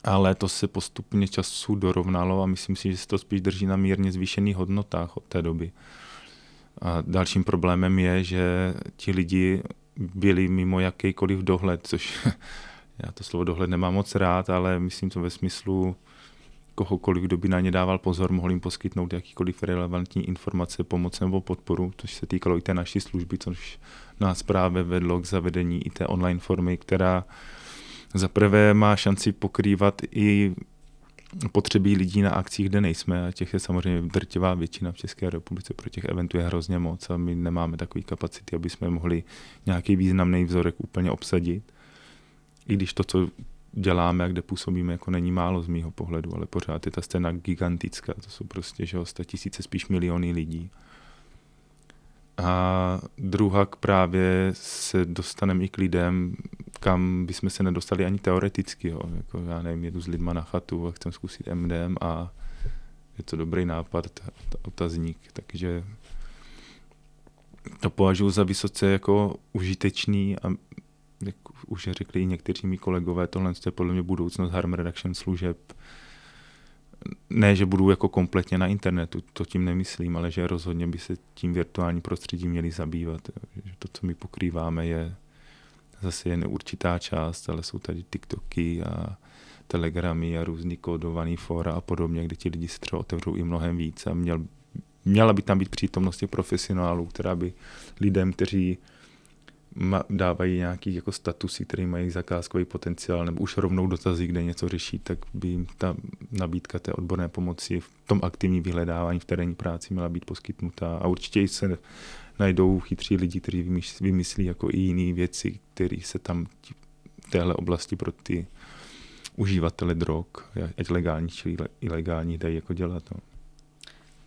ale to se postupně času dorovnalo a myslím si, že se to spíš drží na mírně zvýšených hodnotách od té doby. A dalším problémem je, že ti lidi byli mimo jakýkoliv dohled, což já to slovo dohled nemám moc rád, ale myslím to ve smyslu kohokoliv, kdo by na ně dával pozor, mohl jim poskytnout jakýkoliv relevantní informace, pomoc nebo podporu, což se týkalo i té naší služby, což nás právě vedlo k zavedení i té online formy, která za prvé má šanci pokrývat i potřeby lidí na akcích, kde nejsme a těch je samozřejmě drtivá většina v České republice, pro těch eventů je hrozně moc a my nemáme takové kapacity, aby jsme mohli nějaký významný vzorek úplně obsadit. I když to, co děláme a kde působíme, jako není málo z mýho pohledu, ale pořád je ta scéna gigantická, to jsou prostě, že tisíce, spíš miliony lidí. A druhak právě se dostaneme i k lidem, kam bychom se nedostali ani teoreticky. Jo. Jako, já nevím, jedu s lidma na chatu a chcem zkusit MDM a je to dobrý nápad, otazník. Takže to považuji za vysoce jako užitečný a jak už řekli i někteří mý kolegové, tohle je podle mě budoucnost harm reduction služeb ne, že budu jako kompletně na internetu, to tím nemyslím, ale že rozhodně by se tím virtuální prostředí měli zabývat. Že to, co my pokrýváme, je zase jen určitá část, ale jsou tady TikToky a telegramy a různý kódovaný fora a podobně, kde ti lidi se třeba otevřou i mnohem víc a měl, měla by tam být přítomnost těch profesionálů, která by lidem, kteří dávají nějaký jako statusy, které mají zakázkový potenciál, nebo už rovnou dotazy, kde něco řeší, tak by jim ta nabídka té odborné pomoci v tom aktivním vyhledávání v terénní práci měla být poskytnutá. A určitě se najdou chytří lidi, kteří vymyslí jako i jiné věci, které se tam v téhle oblasti pro ty uživatele drog, ať legální či ilegální, dají jako dělat. No.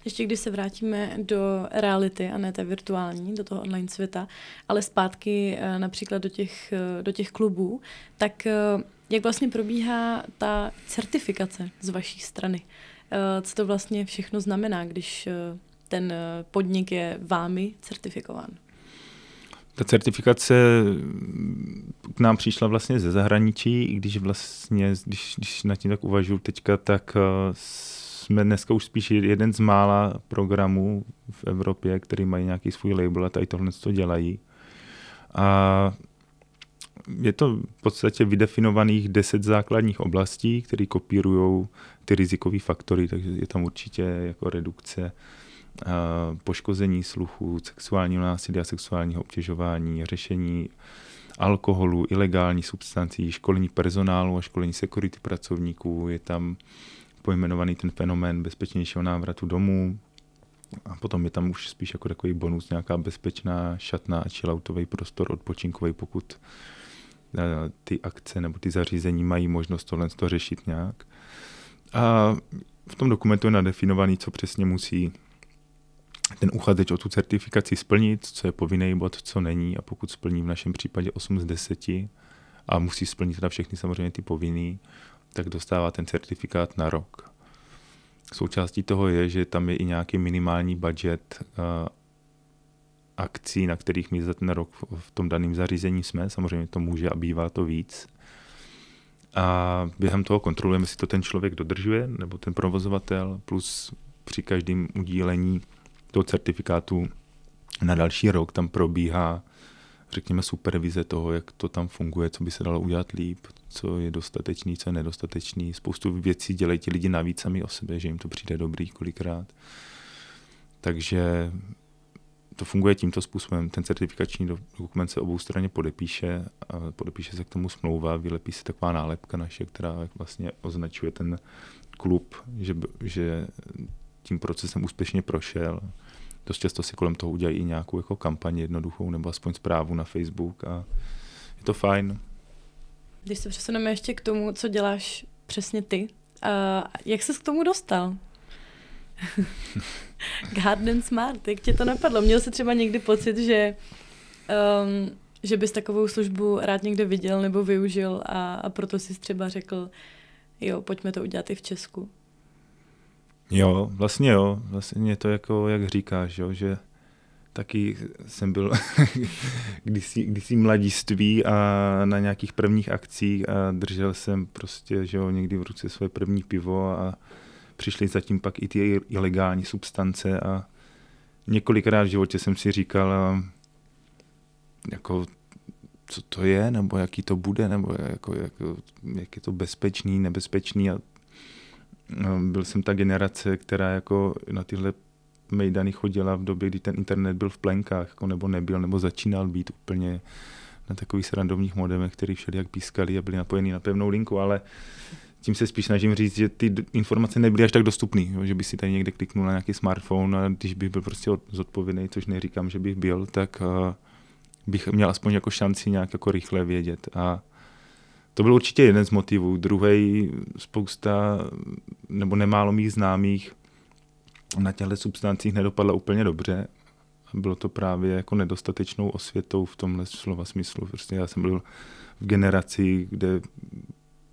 Ještě když se vrátíme do reality a ne té virtuální, do toho online světa, ale zpátky eh, například do těch, eh, do těch klubů, tak eh, jak vlastně probíhá ta certifikace z vaší strany? Co to vlastně všechno znamená, když ten podnik je vámi certifikován? Ta certifikace k nám přišla vlastně ze zahraničí, i když vlastně, když, když nad tím tak uvažuji teďka, tak jsme dneska už spíš jeden z mála programů v Evropě, který mají nějaký svůj label a tady tohle to dělají. A je to v podstatě vydefinovaných deset základních oblastí, které kopírují ty rizikové faktory, takže je tam určitě jako redukce poškození sluchu, sexuálního násilí a sexuálního obtěžování, řešení alkoholu, ilegální substancí, školení personálu a školení security pracovníků, je tam pojmenovaný ten fenomén bezpečnějšího návratu domů. A potom je tam už spíš jako takový bonus, nějaká bezpečná šatná chilloutový prostor odpočinkový, pokud eh, ty akce nebo ty zařízení mají možnost tohle to řešit nějak. A v tom dokumentu je nadefinovaný, co přesně musí ten uchazeč o tu certifikaci splnit, co je povinný bod, co není a pokud splní v našem případě 8 z 10 a musí splnit teda všechny samozřejmě ty povinný, tak dostává ten certifikát na rok. Součástí toho je, že tam je i nějaký minimální budget uh, akcí, na kterých my za ten rok v tom daném zařízení jsme. Samozřejmě to může a bývá to víc. A během toho kontrolujeme, jestli to ten člověk dodržuje, nebo ten provozovatel, plus při každém udílení toho certifikátu na další rok tam probíhá řekněme, supervize toho, jak to tam funguje, co by se dalo udělat líp, co je dostatečný, co je nedostatečný. Spoustu věcí dělají ti lidi navíc sami o sebe, že jim to přijde dobrý kolikrát. Takže to funguje tímto způsobem. Ten certifikační dokument se obou straně podepíše, a podepíše se k tomu smlouva, vylepí se taková nálepka naše, která vlastně označuje ten klub, že, že tím procesem úspěšně prošel dost často si kolem toho udělají i nějakou jako kampaň jednoduchou nebo aspoň zprávu na Facebook a je to fajn. Když se přesuneme ještě k tomu, co děláš přesně ty, uh, jak ses k tomu dostal? Garden Smart, jak tě to napadlo? Měl jsi třeba někdy pocit, že, um, že bys takovou službu rád někde viděl nebo využil a, a proto jsi třeba řekl, jo, pojďme to udělat i v Česku. Jo, vlastně jo. Vlastně je to jako, jak říkáš, jo, že taky jsem byl kdysi, kdysi mladiství a na nějakých prvních akcích a držel jsem prostě, že jo, někdy v ruce svoje první pivo a přišly zatím pak i ty ilegální substance a několikrát v životě jsem si říkal, jako co to je, nebo jaký to bude, nebo jako, jako, jak je to bezpečný, nebezpečný a byl jsem ta generace, která jako na tyhle mejdany chodila v době, kdy ten internet byl v plenkách, jako nebo nebyl, nebo začínal být úplně na takových srandovních modemech, který všelijak pískali a byli napojení na pevnou linku, ale tím se spíš snažím říct, že ty informace nebyly až tak dostupné, že by si tady někde kliknul na nějaký smartphone a když bych byl prostě zodpovědný, což neříkám, že bych byl, tak uh, bych měl aspoň jako šanci nějak jako rychle vědět. A to byl určitě jeden z motivů. Druhý, spousta nebo nemálo mých známých na těchto substancích nedopadla úplně dobře. Bylo to právě jako nedostatečnou osvětou v tomhle slova smyslu. Prostě já jsem byl v generaci, kde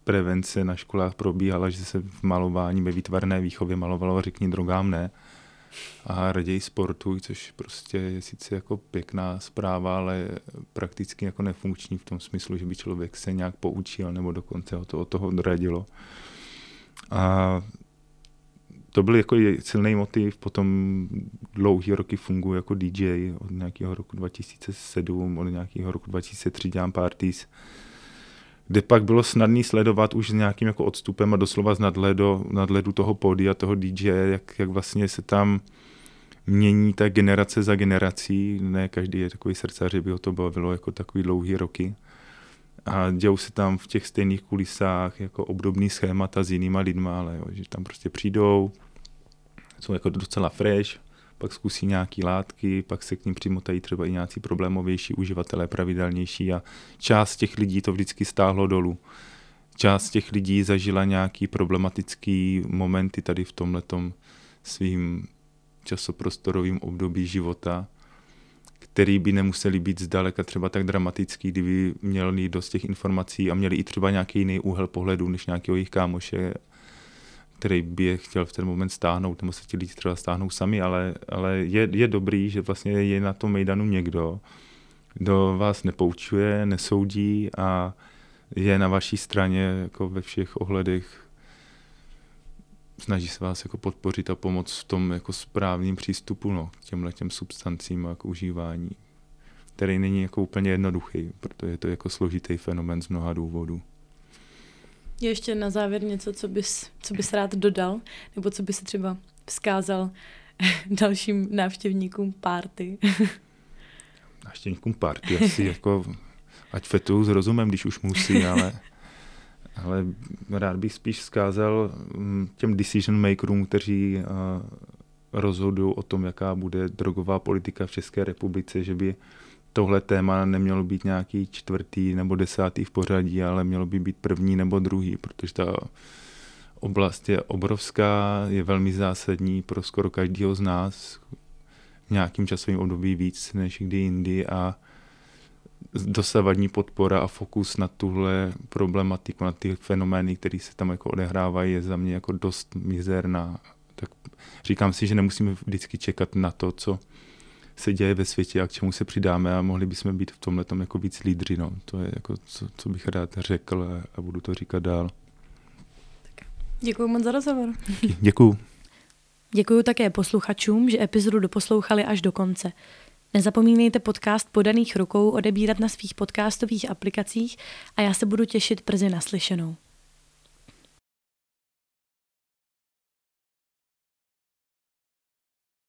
prevence na školách probíhala, že se v malování ve výtvarné výchově malovalo řekni drogám ne a raději sportuj, což prostě je sice jako pěkná zpráva, ale prakticky jako nefunkční v tom smyslu, že by člověk se nějak poučil nebo dokonce o to, od toho odradilo. A to byl jako silný motiv, potom dlouhý roky funguji jako DJ, od nějakého roku 2007, od nějakého roku 2003 dělám parties, kde pak bylo snadný sledovat už s nějakým jako odstupem a doslova z nadhledu, nadhledu toho pódia, toho DJ, jak, jak vlastně se tam mění ta generace za generací, ne každý je takový srdcař, by ho to bavilo jako takový dlouhý roky. A dějou se tam v těch stejných kulisách jako obdobný schémata s jinýma lidma, ale jo, že tam prostě přijdou, jsou jako docela fresh, pak zkusí nějaký látky, pak se k ním přimotají třeba i nějací problémovější uživatelé, pravidelnější a část těch lidí to vždycky stáhlo dolů. Část těch lidí zažila nějaký problematický momenty tady v tomhletom svým časoprostorovým období života, který by nemuseli být zdaleka třeba tak dramatický, kdyby měli dost těch informací a měli i třeba nějaký jiný úhel pohledu než nějakého jejich kámoše který by je chtěl v ten moment stáhnout, nebo se ti lidi třeba stáhnou sami, ale, ale je, je dobrý, že vlastně je na tom Mejdanu někdo, kdo vás nepoučuje, nesoudí a je na vaší straně jako ve všech ohledech snaží se vás jako podpořit a pomoct v tom jako správným přístupu no, k těmhle těm substancím a k užívání, který není jako úplně jednoduchý, protože je to jako složitý fenomen z mnoha důvodů. Je ještě na závěr něco, co bys, co bys rád dodal, nebo co by se třeba vzkázal dalším návštěvníkům párty? návštěvníkům párty asi jako, ať fetují s rozumem, když už musí, ale, ale rád bych spíš vzkázal mm, těm decision makerům, kteří uh, rozhodují o tom, jaká bude drogová politika v České republice, že by tohle téma nemělo být nějaký čtvrtý nebo desátý v pořadí, ale mělo by být první nebo druhý, protože ta oblast je obrovská, je velmi zásadní pro skoro každého z nás v nějakým časovým období víc než kdy jindy a dosavadní podpora a fokus na tuhle problematiku, na ty fenomény, které se tam jako odehrávají, je za mě jako dost mizerná. Tak říkám si, že nemusíme vždycky čekat na to, co se děje ve světě a k čemu se přidáme a mohli bychom být v tomhle jako víc lídři. No. To je jako, co, co bych rád řekl a, a budu to říkat dál. Děkuji moc za rozhovor. Děkuji. Děkuji také posluchačům, že epizodu doposlouchali až do konce. Nezapomínejte podcast podaných rukou odebírat na svých podcastových aplikacích a já se budu těšit brzy naslyšenou.